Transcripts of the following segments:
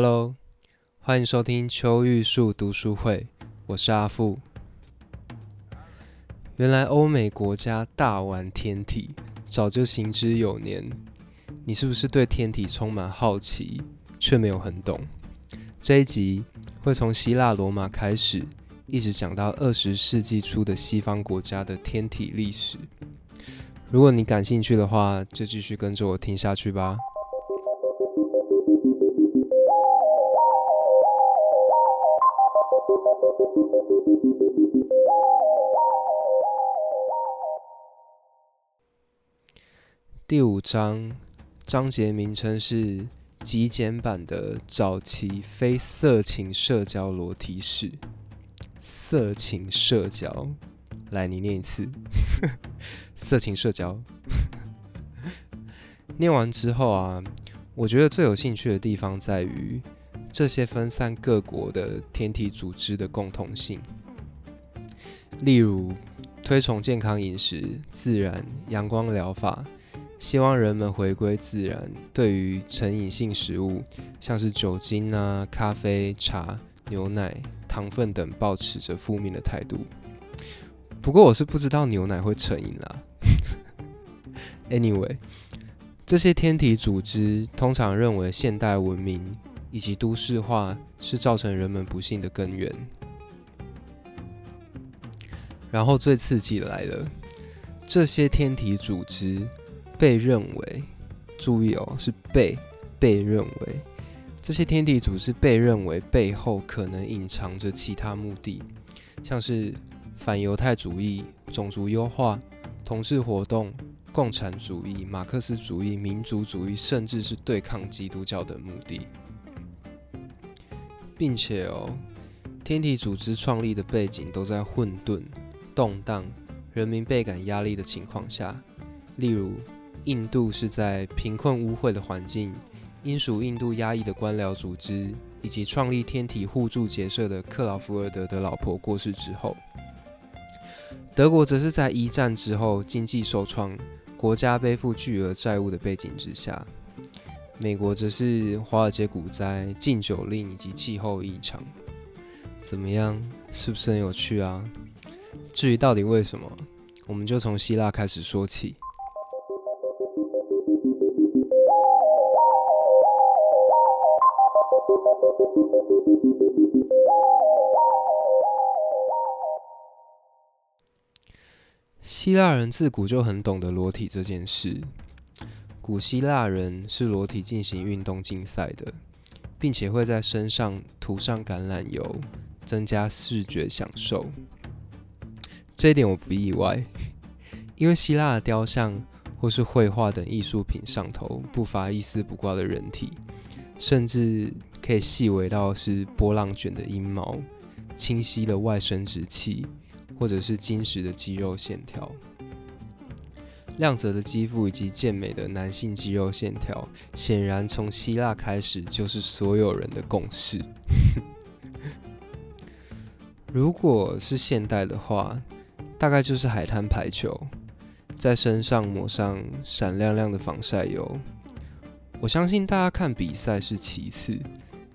Hello，欢迎收听秋玉树读书会，我是阿富。原来欧美国家大玩天体，早就行之有年。你是不是对天体充满好奇，却没有很懂？这一集会从希腊罗马开始，一直讲到二十世纪初的西方国家的天体历史。如果你感兴趣的话，就继续跟着我听下去吧。第五章，章节名称是极简版的早期非色情社交裸体史。色情社交。来，你念一次。色情社交。念完之后啊，我觉得最有兴趣的地方在于这些分散各国的天体组织的共同性，例如推崇健康饮食、自然、阳光疗法，希望人们回归自然。对于成瘾性食物，像是酒精啊、咖啡、茶、牛奶、糖分等，抱持着负面的态度。不过我是不知道牛奶会成瘾啦。Anyway，这些天体组织通常认为现代文明以及都市化是造成人们不幸的根源。然后最刺激的来了，这些天体组织被认为，注意哦，是被被认为，这些天体组织被认为背后可能隐藏着其他目的，像是。反犹太主义、种族优化、同志活动、共产主义、马克思主义、民族主义，甚至是对抗基督教的目的，并且哦，天体组织创立的背景都在混沌、动荡、人民倍感压力的情况下。例如，印度是在贫困污秽的环境，英属印度压抑的官僚组织，以及创立天体互助结社的克劳福尔德的老婆过世之后。德国则是在一战之后经济受创，国家背负巨额债务的背景之下；美国则是华尔街股灾、禁酒令以及气候异常。怎么样，是不是很有趣啊？至于到底为什么，我们就从希腊开始说起。希腊人自古就很懂得裸体这件事。古希腊人是裸体进行运动竞赛的，并且会在身上涂上橄榄油，增加视觉享受。这一点我不意外，因为希腊的雕像或是绘画等艺术品上头不乏一丝不挂的人体，甚至可以细微到是波浪卷的阴毛、清晰的外生殖器。或者是金石的肌肉线条，亮泽的肌肤以及健美的男性肌肉线条，显然从希腊开始就是所有人的共识。如果是现代的话，大概就是海滩排球，在身上抹上闪亮亮的防晒油。我相信大家看比赛是其次，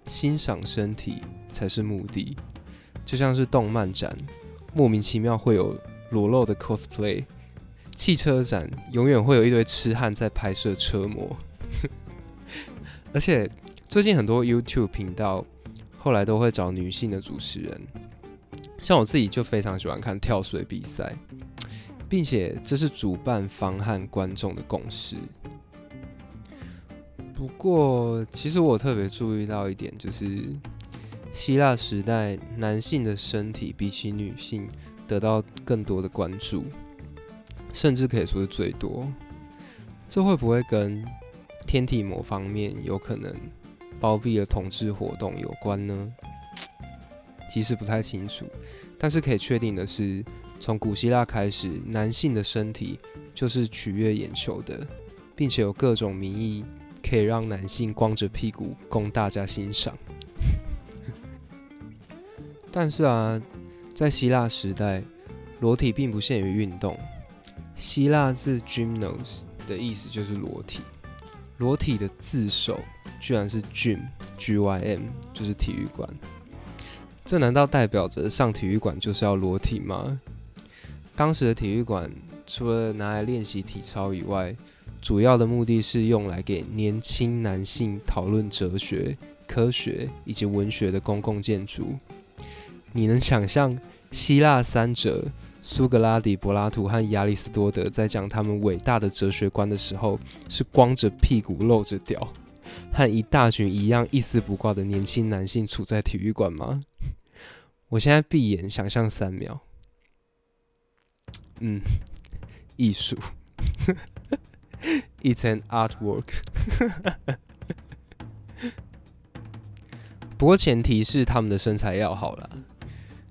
欣赏身体才是目的，就像是动漫展。莫名其妙会有裸露的 cosplay，汽车展永远会有一堆痴汉在拍摄车模，而且最近很多 YouTube 频道后来都会找女性的主持人，像我自己就非常喜欢看跳水比赛，并且这是主办方和观众的共识。不过，其实我特别注意到一点就是。希腊时代，男性的身体比起女性得到更多的关注，甚至可以说是最多。这会不会跟天体某方面有可能包庇了同志活动有关呢？其实不太清楚，但是可以确定的是，从古希腊开始，男性的身体就是取悦眼球的，并且有各种名义可以让男性光着屁股供大家欣赏。但是啊，在希腊时代，裸体并不限于运动。希腊字 gymnos 的意思就是裸体，裸体的字首居然是 gym GYM，就是体育馆。这难道代表着上体育馆就是要裸体吗？当时的体育馆除了拿来练习体操以外，主要的目的是用来给年轻男性讨论哲学、科学以及文学的公共建筑。你能想象希腊三哲苏格拉底、柏拉图和亚里士多德在讲他们伟大的哲学观的时候，是光着屁股露着屌，和一大群一样一丝不挂的年轻男性处在体育馆吗？我现在闭眼想象三秒，嗯，艺术，It's an artwork。不过前提是他们的身材要好啦，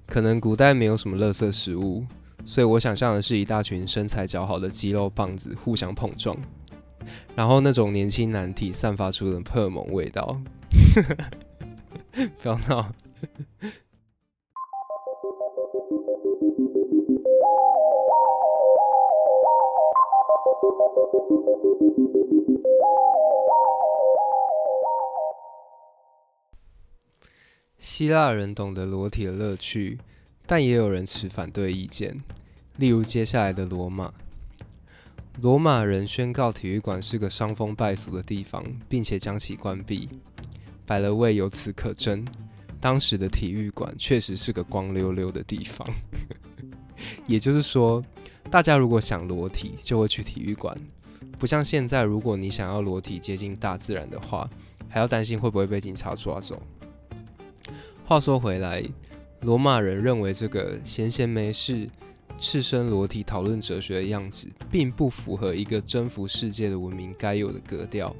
可能古代没有什么垃圾食物，所以我想象的是一大群身材姣好的肌肉棒子互相碰撞，然后那种年轻男体散发出的荷尔蒙味道。不要闹。希腊人懂得裸体的乐趣，但也有人持反对意见。例如接下来的罗马，罗马人宣告体育馆是个伤风败俗的地方，并且将其关闭。百了位由此可证，当时的体育馆确实是个光溜溜的地方。也就是说，大家如果想裸体，就会去体育馆，不像现在，如果你想要裸体接近大自然的话，还要担心会不会被警察抓走。话说回来，罗马人认为这个闲闲没事、赤身裸体讨论哲学的样子，并不符合一个征服世界的文明该有的格调。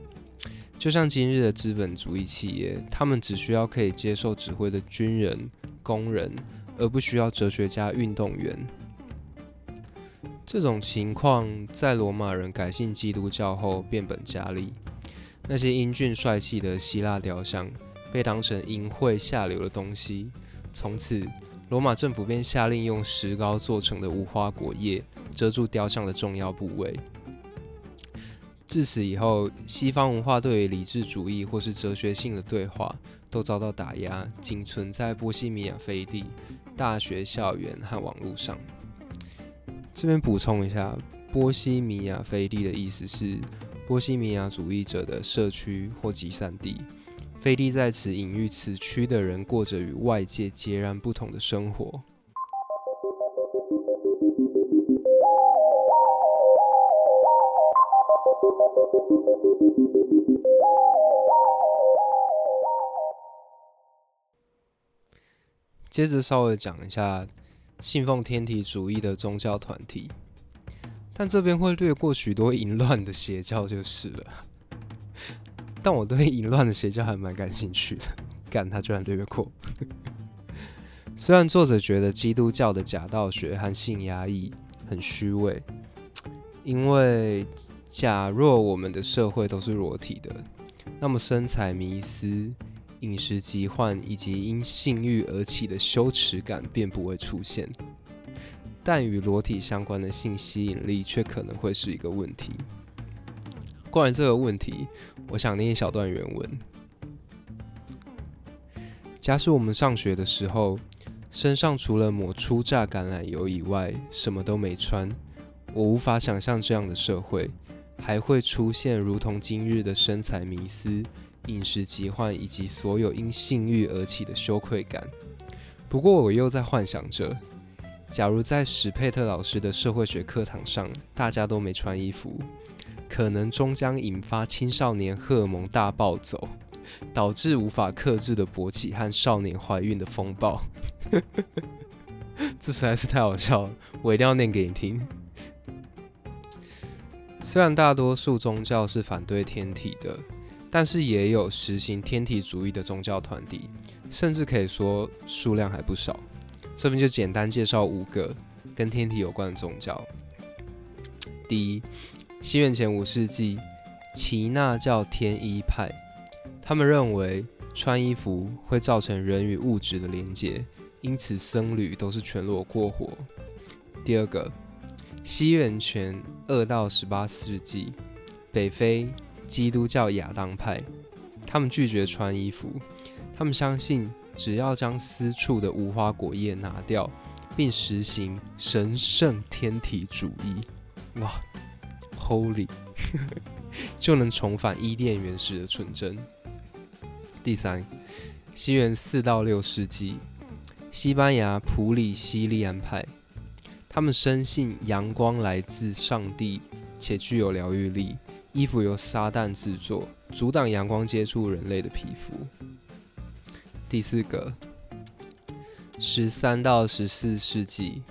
就像今日的资本主义企业，他们只需要可以接受指挥的军人、工人，而不需要哲学家、运动员。这种情况在罗马人改信基督教后变本加厉。那些英俊帅气的希腊雕像，被当成淫秽下流的东西，从此罗马政府便下令用石膏做成的无花果叶遮住雕像的重要部位。自此以后，西方文化对于理智主义或是哲学性的对话都遭到打压，仅存在波西米亚飞地、大学校园和网络上。这边补充一下，波西米亚飞地的意思是波西米亚主义者的社区或集散地。飞地在此隐喻此区的人过着与外界截然不同的生活。接着稍微讲一下信奉天体主义的宗教团体，但这边会略过许多淫乱的邪教就是了。但我对淫乱的邪教还蛮感兴趣的，干他居然略过。虽然作者觉得基督教的假道学和性压抑很虚伪，因为假若我们的社会都是裸体的，那么身材迷思、饮食疾患以及因性欲而起的羞耻感便不会出现。但与裸体相关的性吸引力却可能会是一个问题。关于这个问题，我想念一小段原文。假使我们上学的时候，身上除了抹初榨橄榄油以外，什么都没穿，我无法想象这样的社会还会出现如同今日的身材迷思、饮食疾患以及所有因性欲而起的羞愧感。不过，我又在幻想着，假如在史佩特老师的社会学课堂上，大家都没穿衣服。可能终将引发青少年荷尔蒙大暴走，导致无法克制的勃起和少年怀孕的风暴。这实在是太好笑了，我一定要念给你听。虽然大多数宗教是反对天体的，但是也有实行天体主义的宗教团体，甚至可以说数量还不少。这边就简单介绍五个跟天体有关的宗教。第一。西元前五世纪，耆那教天一派，他们认为穿衣服会造成人与物质的连结，因此僧侣都是全裸过活。第二个，西元前二到十八世纪，北非基督教亚当派，他们拒绝穿衣服，他们相信只要将私处的无花果叶拿掉，并实行神圣天体主义，哇，Holy，就能重返伊甸园时的纯真。第三，西元四到六世纪，西班牙普里西利安派，他们深信阳光来自上帝，且具有疗愈力。衣服由撒旦制作，阻挡阳光接触人类的皮肤。第四个，十三到十四世纪，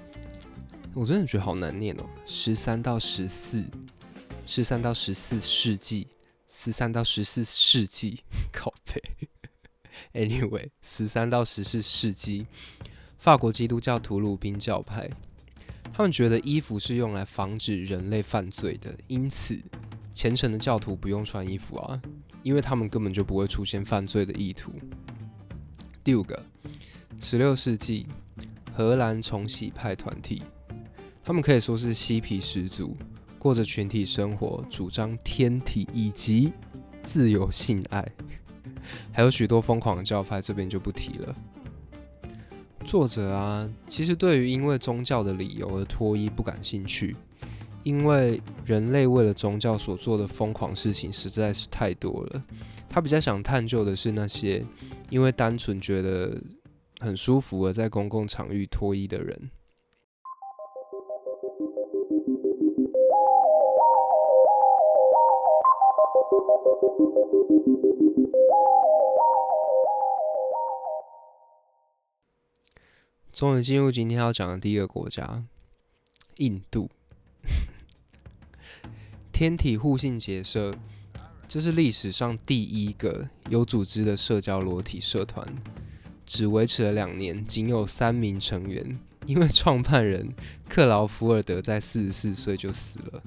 我真的觉得好难念哦。十三到十四，十三到十四世纪，十三到十四世纪，靠北。Anyway，十三到十四世纪，法国基督教图鲁宾教派，他们觉得衣服是用来防止人类犯罪的，因此。虔诚的教徒不用穿衣服啊，因为他们根本就不会出现犯罪的意图。第五个，十六世纪荷兰重洗派团体，他们可以说是嬉皮十足，过着群体生活，主张天体以及自由性爱，还有许多疯狂的教派，这边就不提了。作者啊，其实对于因为宗教的理由而脱衣不感兴趣。因为人类为了宗教所做的疯狂事情实在是太多了，他比较想探究的是那些因为单纯觉得很舒服而在公共场域脱衣的人。终于进入今天要讲的第一个国家——印度。天体互信结社，这是历史上第一个有组织的社交裸体社团，只维持了两年，仅有三名成员，因为创办人克劳福尔德在四十四岁就死了。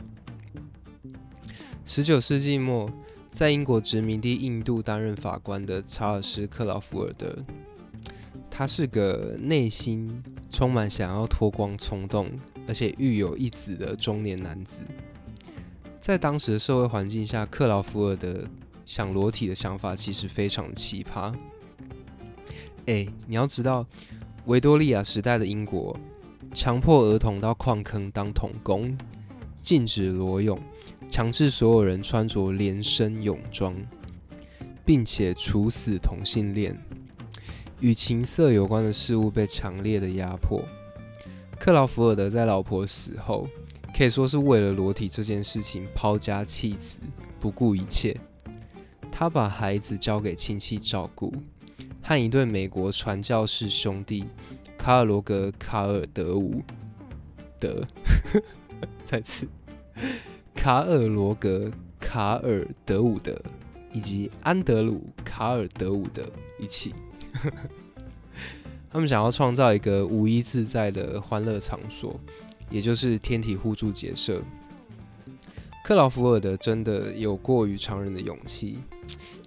十九世纪末，在英国殖民地印度担任法官的查尔斯·克劳福尔德，他是个内心充满想要脱光冲动，而且育有一子的中年男子。在当时的社会环境下，克劳福尔德想裸体的想法其实非常奇葩。哎，你要知道，维多利亚时代的英国强迫儿童到矿坑当童工，禁止裸泳，强制所有人穿着连身泳装，并且处死同性恋，与情色有关的事物被强烈的压迫。克劳福尔德在老婆死后，可以说是为了裸体这件事情抛家弃子，不顾一切。他把孩子交给亲戚照顾，和一对美国传教士兄弟卡尔罗格、卡尔德伍德，再次卡尔罗格、卡尔德伍德以及安德鲁·卡尔德伍德一起。他们想要创造一个无一自在的欢乐场所。也就是天体互助结社，克劳福尔德真的有过于常人的勇气。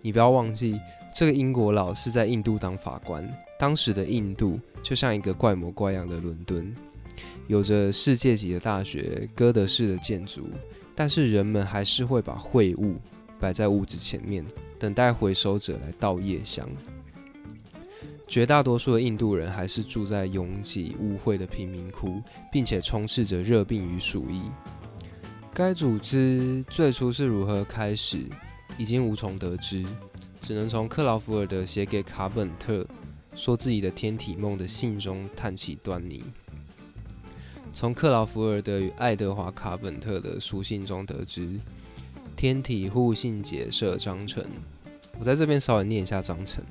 你不要忘记，这个英国佬是在印度当法官。当时的印度就像一个怪模怪样的伦敦，有着世界级的大学、哥德式的建筑，但是人们还是会把秽物摆在屋子前面，等待回收者来倒夜香。绝大多数的印度人还是住在拥挤污秽的贫民窟，并且充斥着热病与鼠疫。该组织最初是如何开始，已经无从得知，只能从克劳福尔德写给卡本特说自己的天体梦的信中探起端倪。从克劳福尔德与爱德华卡本特的书信中得知，天体互信结社章程。我在这边稍微念一下章程。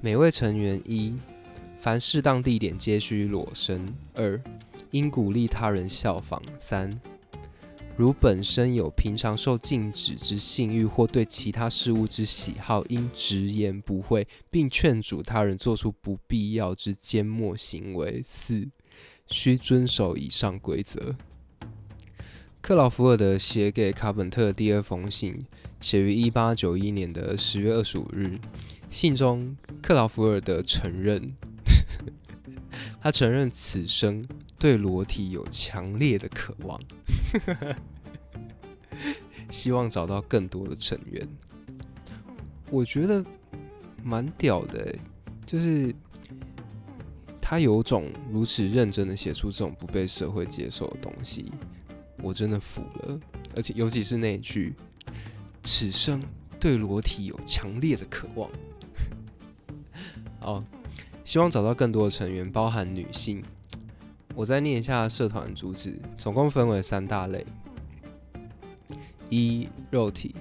每位成员一，凡适当地点皆须裸身；二，应鼓励他人效仿；三，如本身有平常受禁止之性欲或对其他事物之喜好，应直言不讳，并劝阻他人做出不必要之缄默行为；四，需遵守以上规则。克劳福尔德写给卡本特第二封信，写于一八九一年的十月二十五日。信中，克劳福尔德承认，他承认此生对裸体有强烈的渴望，希望找到更多的成员。我觉得蛮屌的，就是他有种如此认真的写出这种不被社会接受的东西，我真的服了。而且尤其是那一句“此生对裸体有强烈的渴望”，哦，希望找到更多的成员，包含女性。我再念一下社团主旨，总共分为三大类：一、肉体。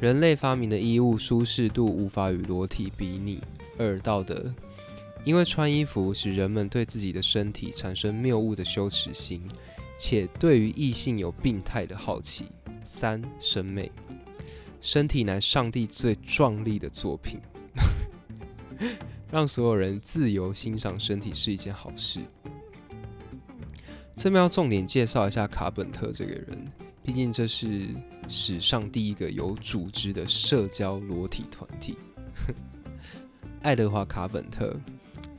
人类发明的衣物舒适度无法与裸体比拟。二、道德，因为穿衣服使人们对自己的身体产生谬误的羞耻心，且对于异性有病态的好奇。三、审美，身体乃上帝最壮丽的作品，让所有人自由欣赏身体是一件好事。这边要重点介绍一下卡本特这个人。毕竟这是史上第一个有组织的社交裸体团体。爱德华·卡本特，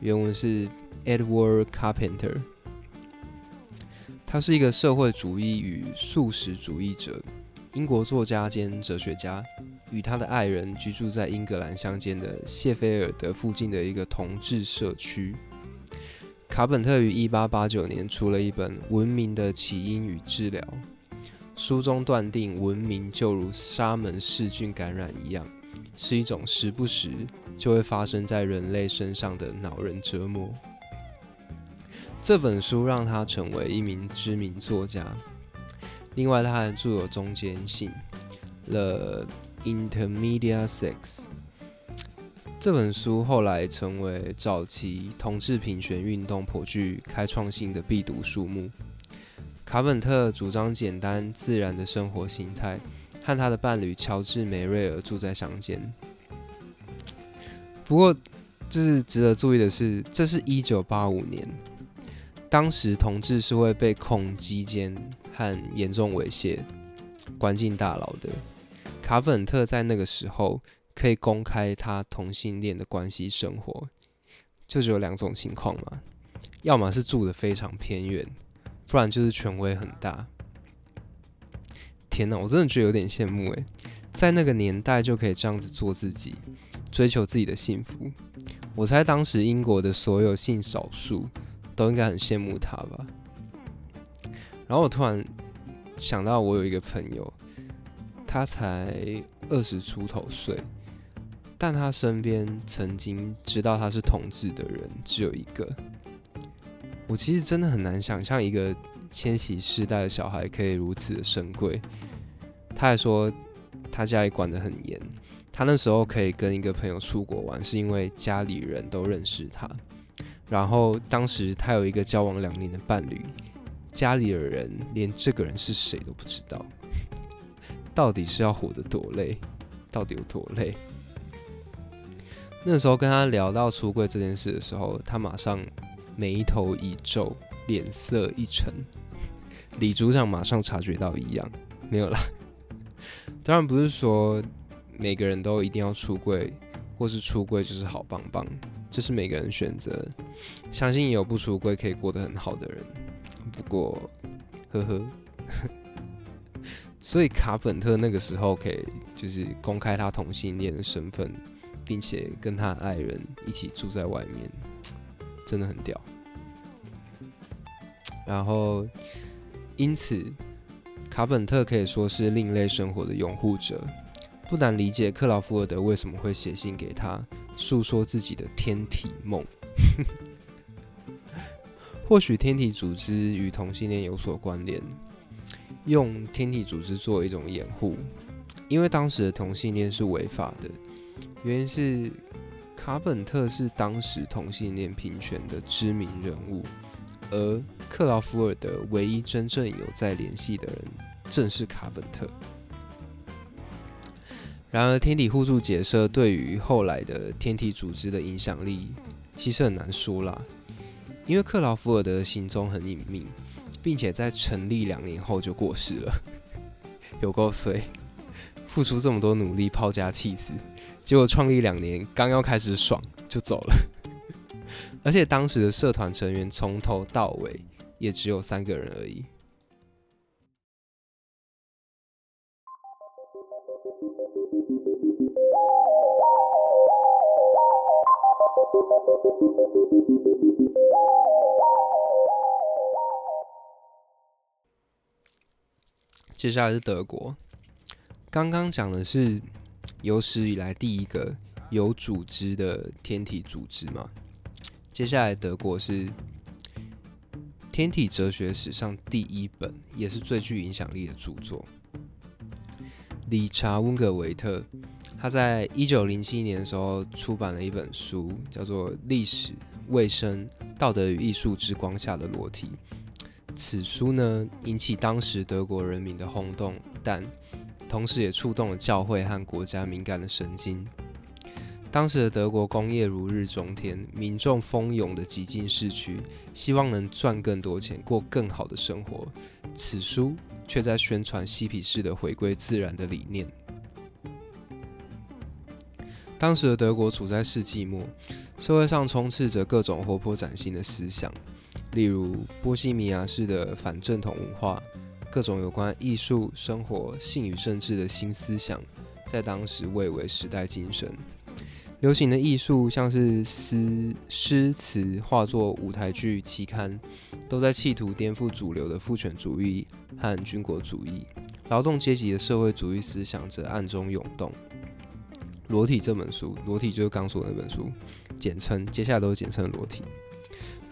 原文是 Edward Carpenter，他是一个社会主义与素食主义者，英国作家兼哲学家，与他的爱人居住在英格兰乡间的谢菲尔德附近的一个同志社区。卡本特于1889年出了一本《文明的起因与治疗》。书中断定，文明就如沙门氏菌感染一样，是一种时不时就会发生在人类身上的恼人折磨。这本书让他成为一名知名作家。另外，他还著有《中间性》（The Intermediate Sex）。这本书后来成为早期同志平权运动颇具开创性的必读书目。卡本特主张简单自然的生活形态，和他的伴侣乔治·梅瑞尔住在乡间。不过，就是值得注意的是，这是一九八五年，当时同志是会被控鸡奸和严重猥亵，关进大牢的。卡本特在那个时候可以公开他同性恋的关系生活，就只有两种情况嘛，要么是住得非常偏远。不然就是权威很大。天哪，我真的觉得有点羡慕诶，在那个年代就可以这样子做自己，追求自己的幸福。我猜当时英国的所有性少数都应该很羡慕他吧。然后我突然想到，我有一个朋友，他才二十出头岁，但他身边曾经知道他是同志的人只有一个。我其实真的很难想象一个千禧世代的小孩可以如此的珍贵。他还说他家里管得很严，他那时候可以跟一个朋友出国玩，是因为家里人都认识他。然后当时他有一个交往两年的伴侣，家里的人连这个人是谁都不知道。到底是要活得多累？到底有多累？那时候跟他聊到出柜这件事的时候，他马上。眉头一皱，脸色一沉。李组长马上察觉到一样，没有啦。当然不是说每个人都一定要出柜，或是出柜就是好棒棒，这是每个人选择。相信有不出柜可以过得很好的人。不过，呵呵。所以卡本特那个时候可以就是公开他同性恋的身份，并且跟他爱人一起住在外面。真的很屌，然后因此，卡本特可以说是另类生活的拥护者。不难理解克劳福尔德为什么会写信给他，诉说自己的天体梦。或许天体组织与同性恋有所关联，用天体组织做一种掩护，因为当时的同性恋是违法的，原因是。卡本特是当时同性恋平权的知名人物，而克劳福尔德唯一真正有在联系的人正是卡本特。然而，天体互助结社对于后来的天体组织的影响力其实很难说啦，因为克劳福尔德的行踪很隐秘，并且在成立两年后就过世了，有够衰，付出这么多努力，抛家弃子。结果创立两年，刚要开始爽就走了，而且当时的社团成员从头到尾也只有三个人而已。接下来是德国，刚刚讲的是有史以来第一个有组织的天体组织嘛。接下来德国是天体哲学史上第一本，也是最具影响力的著作。理查温格维特，他在一九零七年的时候出版了一本书，叫做《历史、卫生、道德与艺术之光下的裸体》。此书呢，引起当时德国人民的轰动，但同时也触动了教会和国家敏感的神经。当时的德国工业如日中天，民众蜂拥的挤进市区，希望能赚更多钱，过更好的生活。此书却在宣传嬉皮士的回归自然的理念。当时的德国处在世纪末，社会上充斥着各种活泼崭新的思想，例如波西米亚式的反正统文化，各种有关艺术、生活、性与政治的新思想，在当时蔚为时代精神。流行的艺术，像是诗、诗词、画作、舞台剧、期刊，都在企图颠覆主流的父权主义和军国主义。劳动阶级的社会主义思想则暗中涌动。《裸体》这本书，《裸体》就是刚说的那本书，简称，接下来都是简称《裸体》。《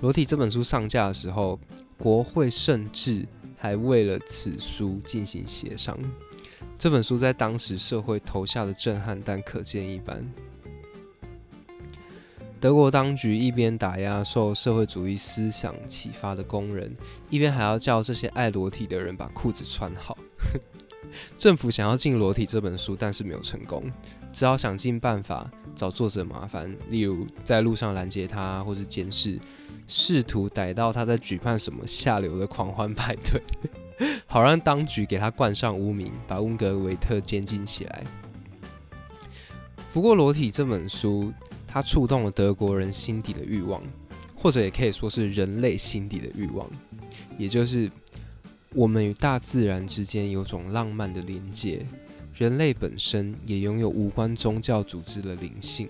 裸体》这本书上架的时候，国会甚至还为了此书进行协商。这本书在当时社会投下的震撼，但可见一斑。德国当局一边打压受社会主义思想启发的工人，一边还要叫这些爱裸体的人把裤子穿好。政府想要禁《裸体》这本书，但是没有成功，只好想尽办法找作者麻烦，例如在路上拦截他，或是监视，试图逮到他在举办什么下流的狂欢派对，好让当局给他冠上污名，把温格维特监禁起来。不过，《裸体》这本书。它触动了德国人心底的欲望，或者也可以说是人类心底的欲望，也就是我们与大自然之间有种浪漫的连接，人类本身也拥有无关宗教组织的灵性。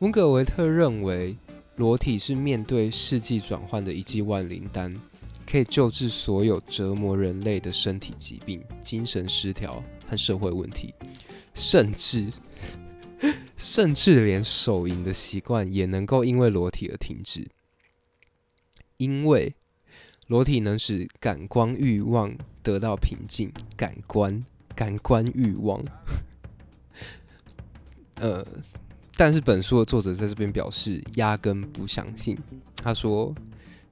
温格维特认为，裸体是面对世纪转换的一剂万灵丹，可以救治所有折磨人类的身体疾病、精神失调和社会问题，甚至。甚至连手淫的习惯也能够因为裸体而停止，因为裸体能使感官欲望得到平静。感官，感官欲望。呃，但是本书的作者在这边表示压根不相信。他说：“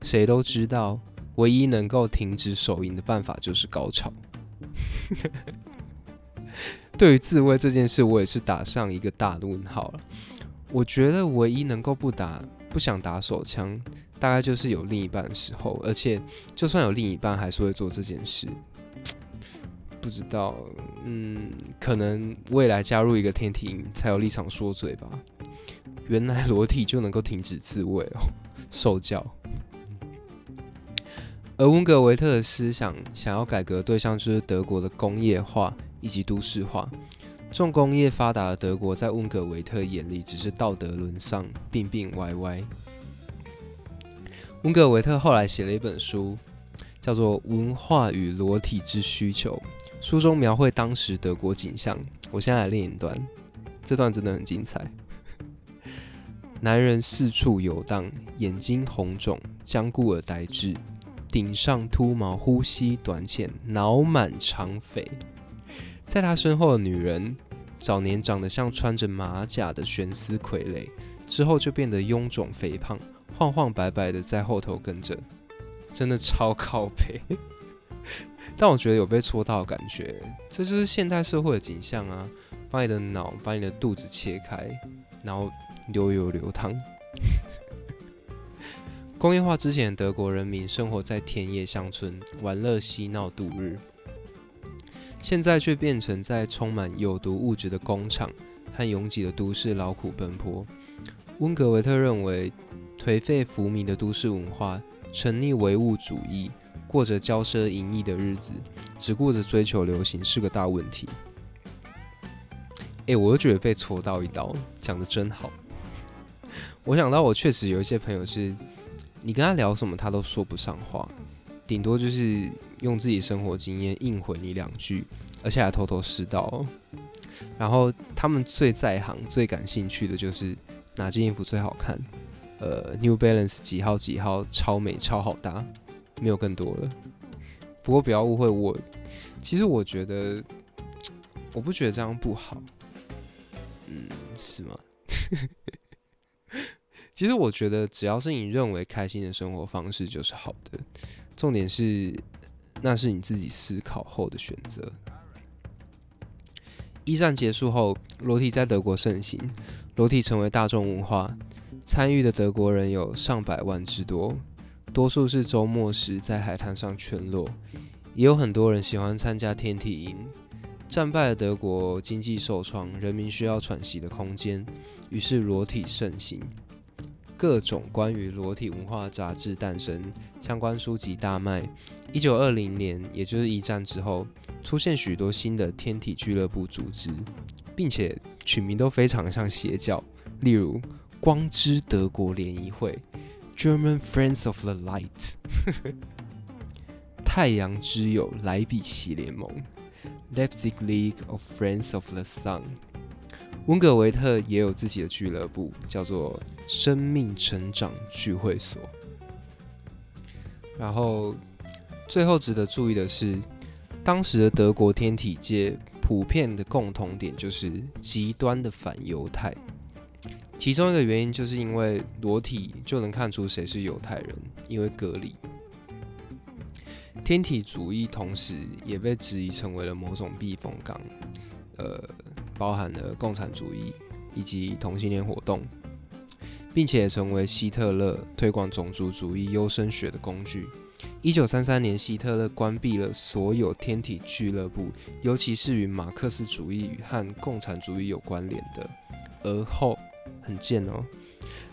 谁都知道，唯一能够停止手淫的办法就是高潮。”对于自慰这件事，我也是打上一个大问号了。我觉得唯一能够不打、不想打手枪，大概就是有另一半的时候，而且就算有另一半，还是会做这件事。不知道，嗯，可能未来加入一个天庭才有立场说嘴吧。原来裸体就能够停止自慰哦，受教。而温格维特的思想想要改革对象就是德国的工业化。以及都市化，重工业发达的德国，在温格维特眼里只是道德沦丧、病病歪歪。温格维特后来写了一本书，叫做《文化与裸体之需求》，书中描绘当时德国景象。我现在来念一段，这段真的很精彩。男人四处游荡，眼睛红肿、僵固而呆滞，顶上秃毛，呼吸短浅，脑满肠肥。在他身后的女人，早年长得像穿着马甲的悬丝傀儡，之后就变得臃肿肥胖，晃晃摆摆的在后头跟着，真的超靠北。但我觉得有被戳到的感觉，这就是现代社会的景象啊！把你的脑，把你的肚子切开，然后流油流汤。工业化之前，德国人民生活在田野乡村，玩乐嬉闹度日。现在却变成在充满有毒物质的工厂和拥挤的都市劳苦奔波。温格维特认为，颓废浮靡的都市文化，沉溺唯物主义，过着骄奢淫逸的日子，只顾着追求流行，是个大问题。哎，我又觉得被戳到一刀，讲得真好。我想到，我确实有一些朋友是，你跟他聊什么，他都说不上话，顶多就是用自己生活经验应回你两句，而且还头头是道。然后他们最在行、最感兴趣的就是哪件衣服最好看，呃，New Balance 几号几号超美超好搭，没有更多了。不过不要误会我，其实我觉得，我不觉得这样不好。嗯，是吗？其实我觉得，只要是你认为开心的生活方式就是好的。重点是，那是你自己思考后的选择。一战结束后，裸体在德国盛行，裸体成为大众文化，参与的德国人有上百万之多，多数是周末时在海滩上全裸，也有很多人喜欢参加天体营。战败的德国经济受创，人民需要喘息的空间，于是裸体盛行，各种关于裸体文化杂志诞生，相关书籍大卖。一九二零年，也就是一战之后，出现许多新的天体俱乐部组织，并且取名都非常像邪教，例如“光之德国联谊会 ”（German Friends of the Light）、太阳之友莱比锡联盟。Leipzig League of Friends of the Sun，温格维特也有自己的俱乐部，叫做生命成长聚会所。然后，最后值得注意的是，当时的德国天体界普遍的共同点就是极端的反犹太。其中一个原因就是因为裸体就能看出谁是犹太人，因为隔离。天体主义同时也被质疑成为了某种避风港，呃，包含了共产主义以及同性恋活动，并且成为希特勒推广种族主义优生学的工具。一九三三年，希特勒关闭了所有天体俱乐部，尤其是与马克思主义和共产主义有关联的。而后，很贱哦，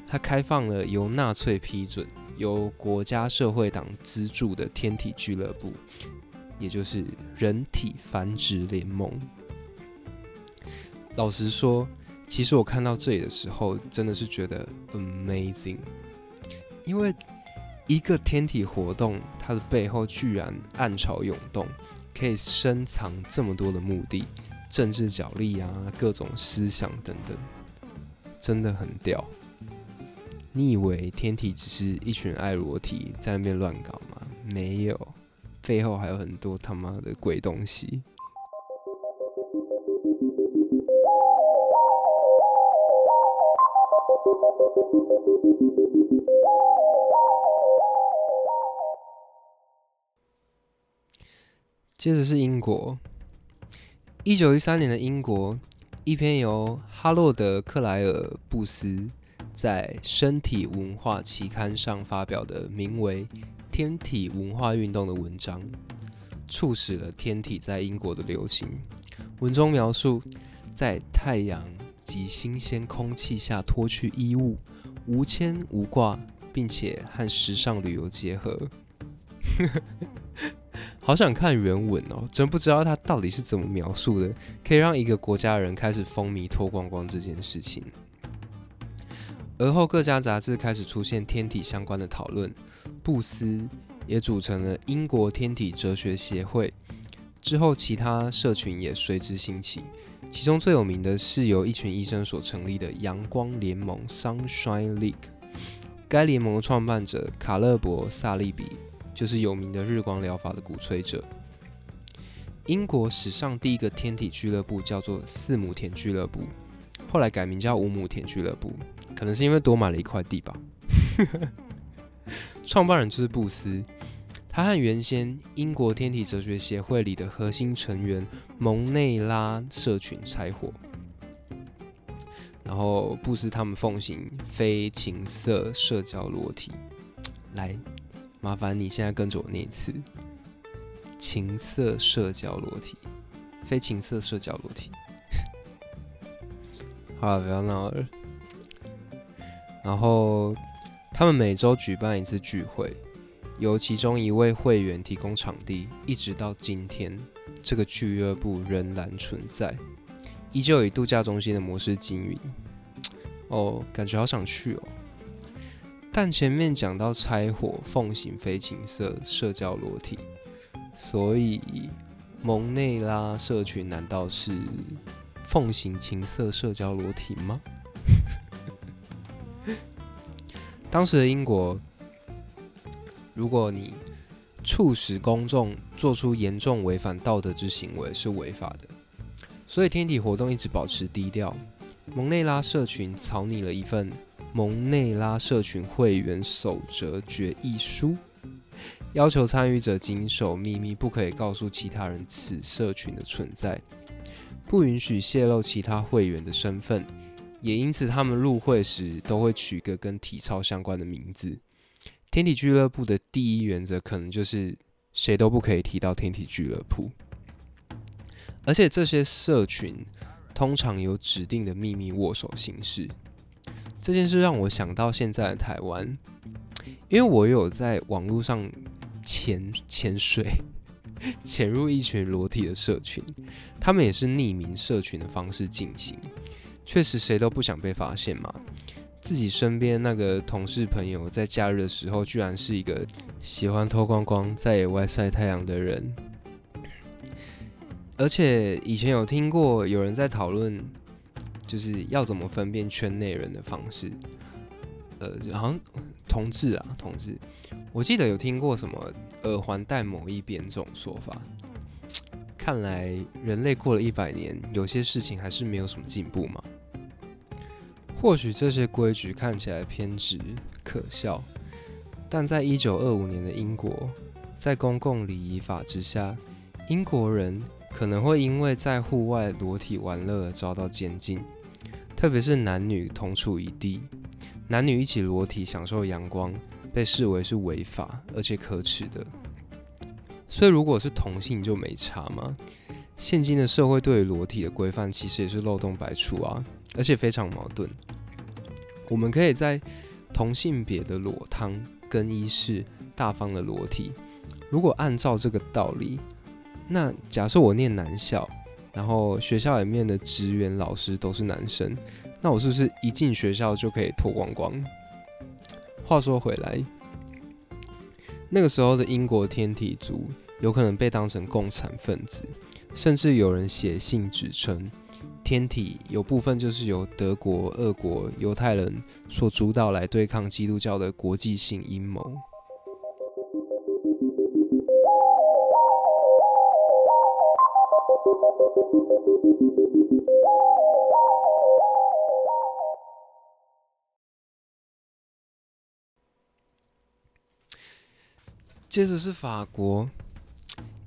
他开放了由纳粹批准。由国家社会党资助的天体俱乐部，也就是人体繁殖联盟。老实说，其实我看到这里的时候，真的是觉得 amazing，因为一个天体活动，它的背后居然暗潮涌动，可以深藏这么多的目的、政治角力啊，各种思想等等，真的很屌。你以为天体只是一群爱裸体在那边乱搞吗？没有，背后还有很多他妈的鬼东西。接着是英国，一九一三年的英国，一篇由哈洛德·克莱尔布斯。在《身体文化》期刊上发表的名为《天体文化运动》的文章，促使了天体在英国的流行。文中描述，在太阳及新鲜空气下脱去衣物，无牵无挂，并且和时尚旅游结合。好想看原文哦，真不知道他到底是怎么描述的，可以让一个国家人开始风靡脱光光这件事情。而后，各家杂志开始出现天体相关的讨论，布斯也组成了英国天体哲学协会。之后，其他社群也随之兴起，其中最有名的是由一群医生所成立的阳光联盟 （Sunshine League）。该联盟的创办者卡勒伯·萨利比就是有名的日光疗法的鼓吹者。英国史上第一个天体俱乐部叫做四亩田俱乐部。后来改名叫五亩田俱乐部，可能是因为多买了一块地吧。创办人就是布斯，他和原先英国天体哲学协会里的核心成员蒙内拉社群拆伙，然后布斯他们奉行非情色社交裸体。来，麻烦你现在跟着我念一次：情色社交裸体，非情色社交裸体。好了，不要闹了。然后他们每周举办一次聚会，由其中一位会员提供场地，一直到今天，这个俱乐部仍然存在，依旧以度假中心的模式经营。哦，感觉好想去哦。但前面讲到拆伙、奉行非情色、社交裸体，所以蒙内拉社群难道是奉行情色、社交裸体吗？当时的英国，如果你促使公众做出严重违反道德之行为，是违法的。所以天体活动一直保持低调。蒙内拉社群草拟了一份《蒙内拉社群会员守则决议书》，要求参与者谨守秘密，不可以告诉其他人此社群的存在，不允许泄露其他会员的身份。也因此，他们入会时都会取个跟体操相关的名字。天体俱乐部的第一原则可能就是谁都不可以提到天体俱乐部。而且这些社群通常有指定的秘密握手形式。这件事让我想到现在的台湾，因为我有在网络上潜潜水，潜入一群裸体的社群，他们也是匿名社群的方式进行。确实，谁都不想被发现嘛。自己身边那个同事朋友，在假日的时候，居然是一个喜欢脱光光在野外晒太阳的人。而且以前有听过有人在讨论，就是要怎么分辨圈内人的方式。呃，好像同志啊，同志，我记得有听过什么耳环戴某一边这种说法。看来人类过了一百年，有些事情还是没有什么进步嘛。或许这些规矩看起来偏执可笑，但在一九二五年的英国，在公共礼仪法之下，英国人可能会因为在户外裸体玩乐遭到监禁，特别是男女同处一地，男女一起裸体享受阳光，被视为是违法而且可耻的。所以，如果是同性就没差吗？现今的社会对于裸体的规范其实也是漏洞百出啊，而且非常矛盾。我们可以在同性别的裸汤更衣室大方的裸体。如果按照这个道理，那假设我念男校，然后学校里面的职员老师都是男生，那我是不是一进学校就可以脱光光？话说回来，那个时候的英国天体族有可能被当成共产分子。甚至有人写信指称，天体有部分就是由德国、俄国、犹太人所主导来对抗基督教的国际性阴谋。接着是法国。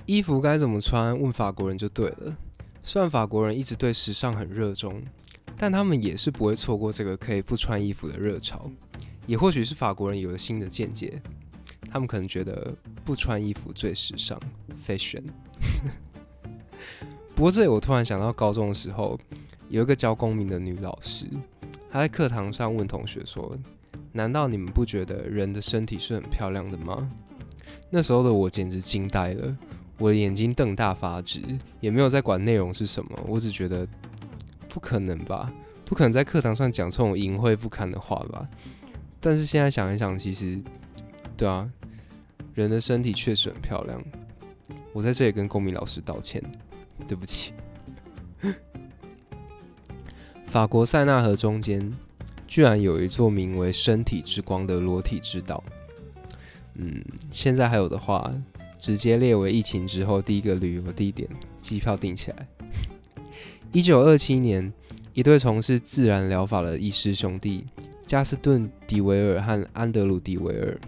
衣服该怎么穿？问法国人就对了。虽然法国人一直对时尚很热衷，但他们也是不会错过这个可以不穿衣服的热潮。也或许是法国人有了新的见解，他们可能觉得不穿衣服最时尚，fashion。不过这里我突然想到，高中的时候有一个教公民的女老师，她在课堂上问同学说：“难道你们不觉得人的身体是很漂亮的吗？”那时候的我简直惊呆了。我的眼睛瞪大发直，也没有在管内容是什么，我只觉得不可能吧，不可能在课堂上讲这种淫秽不堪的话吧。但是现在想一想，其实，对啊，人的身体确实很漂亮。我在这里跟公民老师道歉，对不起。法国塞纳河中间居然有一座名为“身体之光”的裸体之岛。嗯，现在还有的话。直接列为疫情之后第一个旅游地点，机票订起来。一九二七年，一对从事自然疗法的医师兄弟加斯顿·迪维尔和安德鲁·迪维尔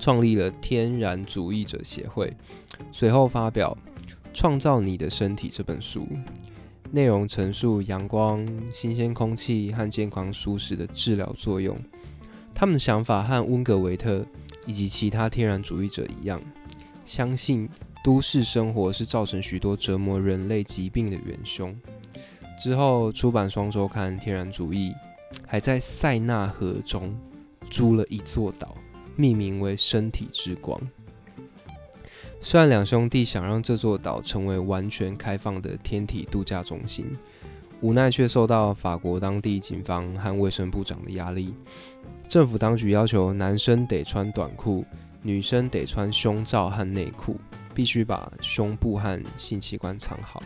创立了天然主义者协会，随后发表《创造你的身体》这本书，内容陈述阳光、新鲜空气和健康舒适的治疗作用。他们的想法和温格维特以及其他天然主义者一样。相信都市生活是造成许多折磨人类疾病的元凶。之后出版双周刊《天然主义》，还在塞纳河中租了一座岛，命名为“身体之光”。虽然两兄弟想让这座岛成为完全开放的天体度假中心，无奈却受到法国当地警方和卫生部长的压力，政府当局要求男生得穿短裤，女生得穿胸罩和内裤，必须把胸部和性器官藏好。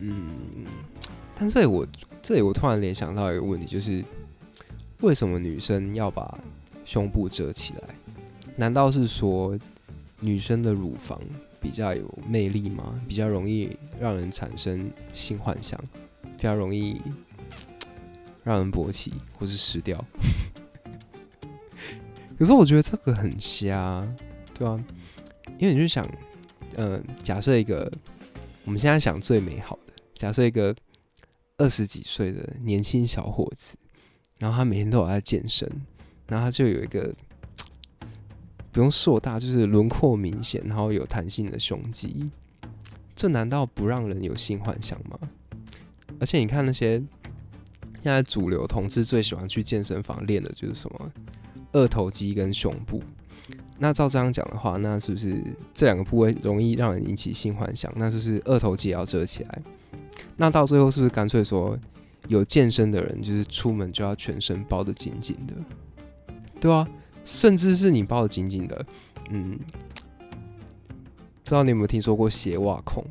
嗯，但这里我这里我突然联想到一个问题，就是为什么女生要把胸部遮起来？难道是说女生的乳房比较有魅力吗？比较容易让人产生性幻想，比较容易让人勃起或是湿掉？可是我觉得这个很瞎，对吧？因为你就想，呃，假设一个我们现在想最美好的，假设一个二十几岁的年轻小伙子，然后他每天都有在健身，然后他就有一个不用硕大，就是轮廓明显，然后有弹性的胸肌，这难道不让人有性幻想吗？而且你看那些现在主流同志最喜欢去健身房练的就是什么？二头肌跟胸部，那照这样讲的话，那是不是这两个部位容易让人引起性幻想？那就是二头肌也要遮起来。那到最后是不是干脆说，有健身的人就是出门就要全身包得紧紧的？对啊，甚至是你包得紧紧的，嗯，不知道你有没有听说过鞋袜控？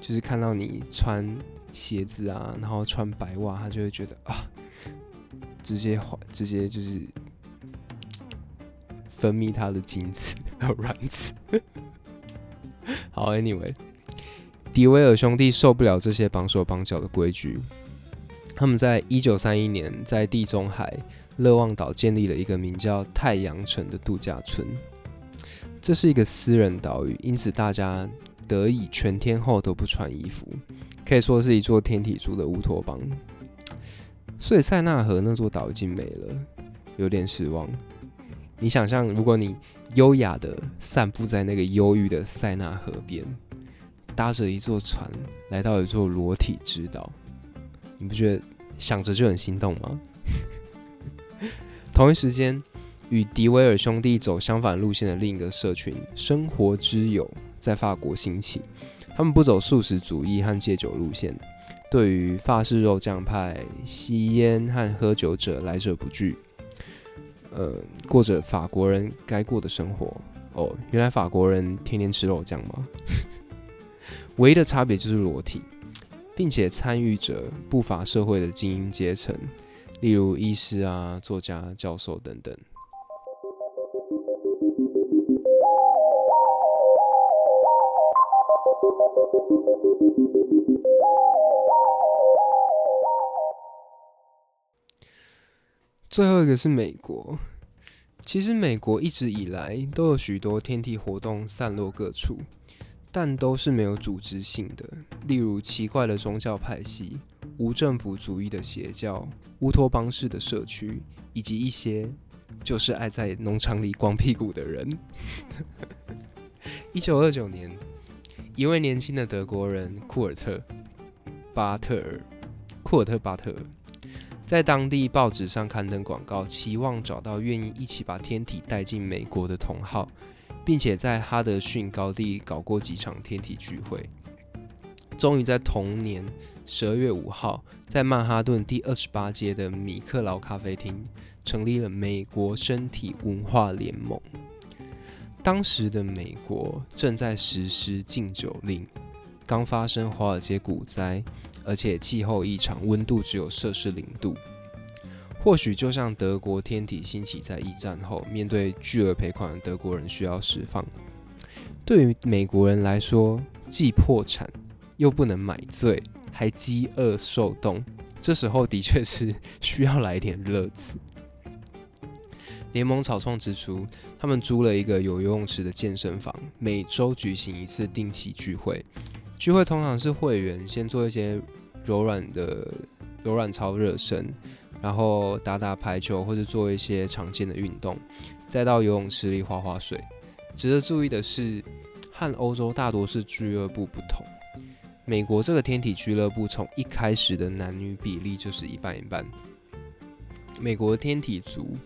就是看到你穿鞋子啊，然后穿白袜，他就会觉得啊，直接直接就是。分泌他的精子 和卵子。好，Anyway，迪维尔兄弟受不了这些绑手绑脚的规矩，他们在一九三一年在地中海勒旺岛建立了一个名叫太阳城的度假村。这是一个私人岛屿，因此大家得以全天候都不穿衣服，可以说是一座天体族的乌托邦。所以塞纳河那座岛已经没了，有点失望。你想象，如果你优雅的散步在那个忧郁的塞纳河边，搭着一座船来到一座裸体之岛，你不觉得想着就很心动吗？同一时间，与迪维尔兄弟走相反路线的另一个社群——生活之友，在法国兴起。他们不走素食主义和戒酒路线，对于法式肉酱派、吸烟和喝酒者来者不拒。呃，过着法国人该过的生活哦。原来法国人天天吃肉酱吗？唯一的差别就是裸体，并且参与者不乏社会的精英阶层，例如医师啊、作家、教授等等。最后一个是美国。其实美国一直以来都有许多天体活动散落各处，但都是没有组织性的。例如奇怪的宗教派系、无政府主义的邪教、乌托邦式的社区，以及一些就是爱在农场里光屁股的人。一九二九年，一位年轻的德国人库尔特·巴特尔，库尔特·巴特尔。在当地报纸上刊登广告，期望找到愿意一起把天体带进美国的同好，并且在哈德逊高地搞过几场天体聚会。终于在同年十二月五号，在曼哈顿第二十八街的米克劳咖啡厅成立了美国身体文化联盟。当时的美国正在实施禁酒令，刚发生华尔街股灾。而且气候异常，温度只有摄氏零度。或许就像德国天体兴起在一战后，面对巨额赔款的德国人需要释放。对于美国人来说，既破产又不能买醉，还饥饿受冻，这时候的确是 需要来点乐子。联盟草创之初，他们租了一个有游泳池的健身房，每周举行一次定期聚会。聚会通常是会员先做一些柔软的柔软操热身，然后打打排球或者做一些常见的运动，再到游泳池里划划水。值得注意的是，和欧洲大多数俱乐部不同，美国这个天体俱乐部从一开始的男女比例就是一半一半。美国天体族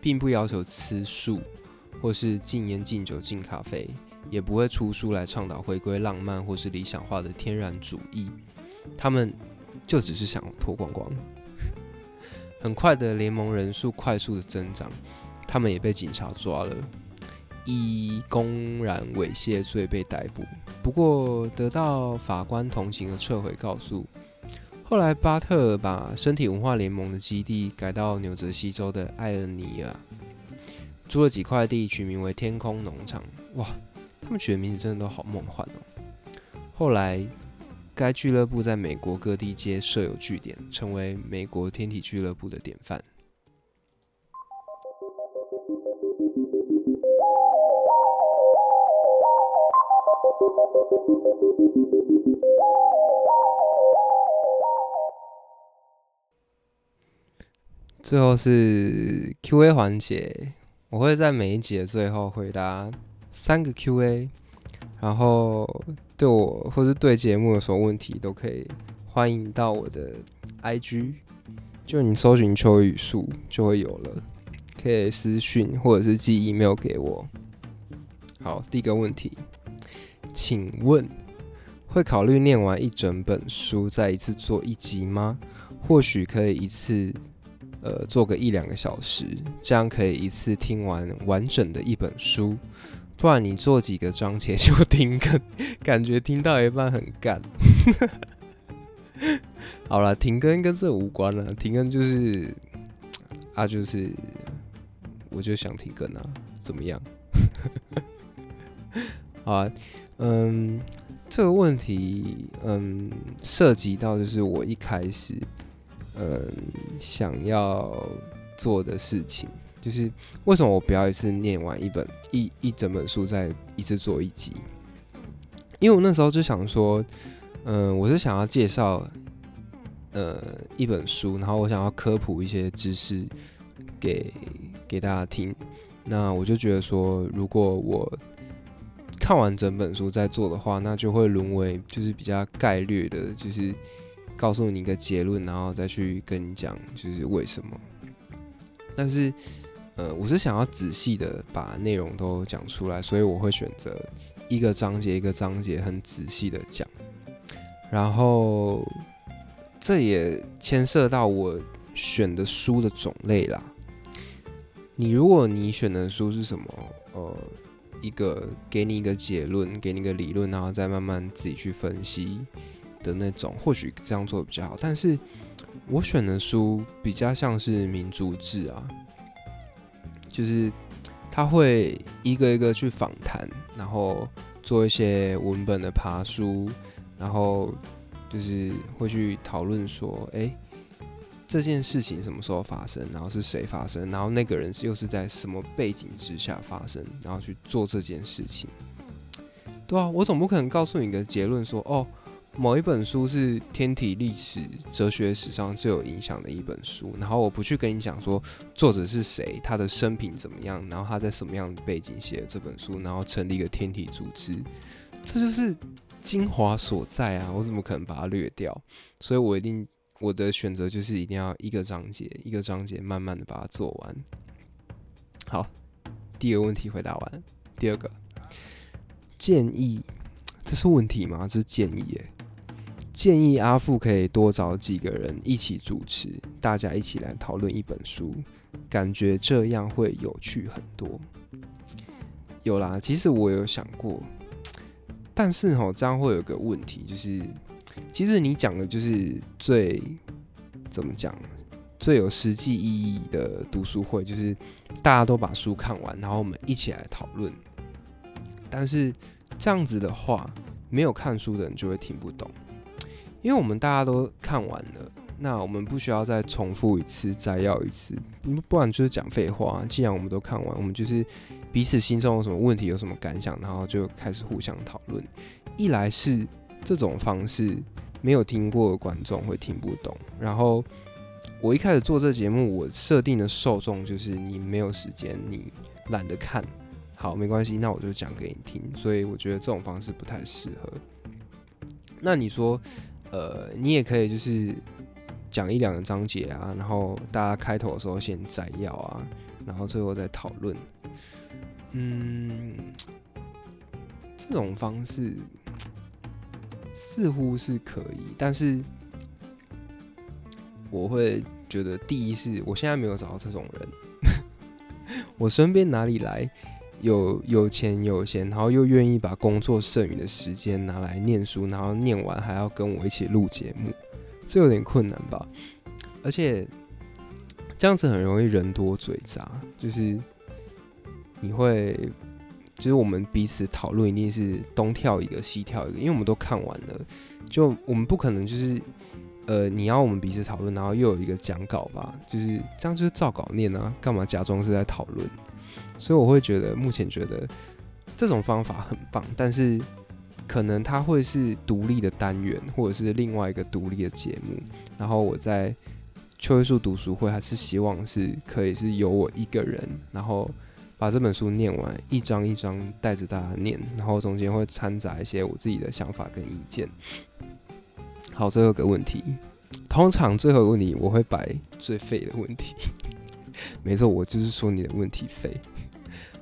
并不要求吃素，或是禁烟、禁酒、禁咖啡。也不会出书来倡导回归浪漫或是理想化的天然主义。他们就只是想脱光光。很快的，联盟人数快速的增长，他们也被警察抓了，以公然猥亵罪被逮捕。不过得到法官同情的撤回告诉。后来巴特尔把身体文化联盟的基地改到纽泽西州的艾尔尼亚，租了几块地，取名为天空农场。哇！他们取的名字真的都好梦幻哦。后来，该俱乐部在美国各地皆设有据点，成为美国天体俱乐部的典范。最后是 Q&A 环节，我会在每一集的最后回答三个 Q&A。然后对我或是对节目有什么问题，都可以欢迎到我的 IG，就你搜寻秋语树就会有了，可以私讯或者是寄 email 给我。好，第一个问题，请问会考虑念完一整本书再一次做一集吗？或许可以一次呃做个一两个小时，这样可以一次听完完整的一本书。不然你做几个章节就停更，感觉听到一半很干。好了，停更跟这无关了，停更就是啊，就是我就想停更啊，怎么样？好啊，嗯，这个问题嗯涉及到就是我一开始嗯想要做的事情。就是为什么我不要一次念完一本一一整本书，再一次做一集？因为我那时候就想说，嗯、我是想要介绍呃一本书，然后我想要科普一些知识给给大家听。那我就觉得说，如果我看完整本书再做的话，那就会沦为就是比较概略的，就是告诉你一个结论，然后再去跟你讲就是为什么。但是。呃，我是想要仔细的把内容都讲出来，所以我会选择一个章节一个章节很仔细的讲，然后这也牵涉到我选的书的种类啦。你如果你选的书是什么，呃，一个给你一个结论，给你一个理论，然后再慢慢自己去分析的那种，或许这样做比较好。但是我选的书比较像是民族志啊。就是他会一个一个去访谈，然后做一些文本的爬书，然后就是会去讨论说，哎，这件事情什么时候发生，然后是谁发生，然后那个人又是在什么背景之下发生，然后去做这件事情。对啊，我总不可能告诉你一个结论说，哦。某一本书是天体历史、哲学史上最有影响的一本书，然后我不去跟你讲说作者是谁，他的生平怎么样，然后他在什么样的背景写了这本书，然后成立一个天体组织，这就是精华所在啊！我怎么可能把它略掉？所以我一定我的选择就是一定要一个章节一个章节慢慢的把它做完。好，第一个问题回答完，第二个建议，这是问题吗？这是建议耶。建议阿富可以多找几个人一起主持，大家一起来讨论一本书，感觉这样会有趣很多。有啦，其实我有想过，但是齁，这样会有个问题，就是其实你讲的就是最怎么讲，最有实际意义的读书会，就是大家都把书看完，然后我们一起来讨论。但是这样子的话，没有看书的人就会听不懂。因为我们大家都看完了，那我们不需要再重复一次、摘要一次，不然就是讲废话。既然我们都看完，我们就是彼此心中有什么问题、有什么感想，然后就开始互相讨论。一来是这种方式没有听过的观众会听不懂，然后我一开始做这节目，我设定的受众就是你没有时间，你懒得看，好，没关系，那我就讲给你听。所以我觉得这种方式不太适合。那你说？呃，你也可以就是讲一两个章节啊，然后大家开头的时候先摘要啊，然后最后再讨论。嗯，这种方式似乎是可以，但是我会觉得，第一是我现在没有找到这种人，我身边哪里来有有钱有闲，然后又愿意把工作剩余的时间拿来念书，然后念完还要跟我一起录节目，这有点困难吧？而且这样子很容易人多嘴杂，就是你会。就是我们彼此讨论一定是东跳一个西跳一个，因为我们都看完了，就我们不可能就是，呃，你要我们彼此讨论，然后又有一个讲稿吧，就是这样就是照稿念啊，干嘛假装是在讨论？所以我会觉得目前觉得这种方法很棒，但是可能它会是独立的单元，或者是另外一个独立的节目。然后我在秋叶树读书会还是希望是可以是由我一个人，然后。把这本书念完，一章一章带着大家念，然后中间会掺杂一些我自己的想法跟意见。好，最后一个问题，通常最后一个问题我会摆最废的问题。没错，我就是说你的问题废。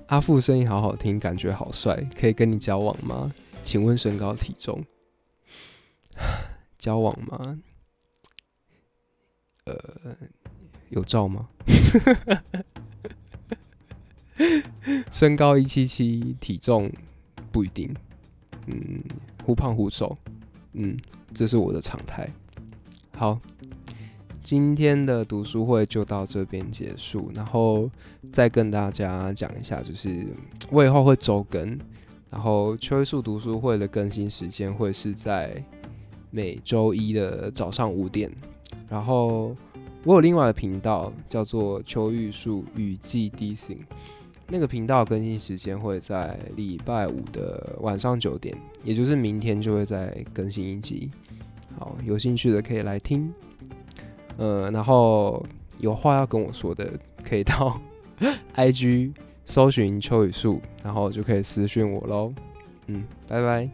阿富声音好好听，感觉好帅，可以跟你交往吗？请问身高体重？交往吗？呃，有照吗？身高一七七，体重不一定，嗯，忽胖忽瘦，嗯，这是我的常态。好，今天的读书会就到这边结束，然后再跟大家讲一下，就是我以后会周更，然后秋叶树读书会的更新时间会是在每周一的早上五点，然后我有另外的频道叫做秋玉树雨季 dc。那个频道更新时间会在礼拜五的晚上九点，也就是明天就会再更新一集。好，有兴趣的可以来听。呃，然后有话要跟我说的，可以到 IG 搜寻秋雨树，然后就可以私讯我喽。嗯，拜拜。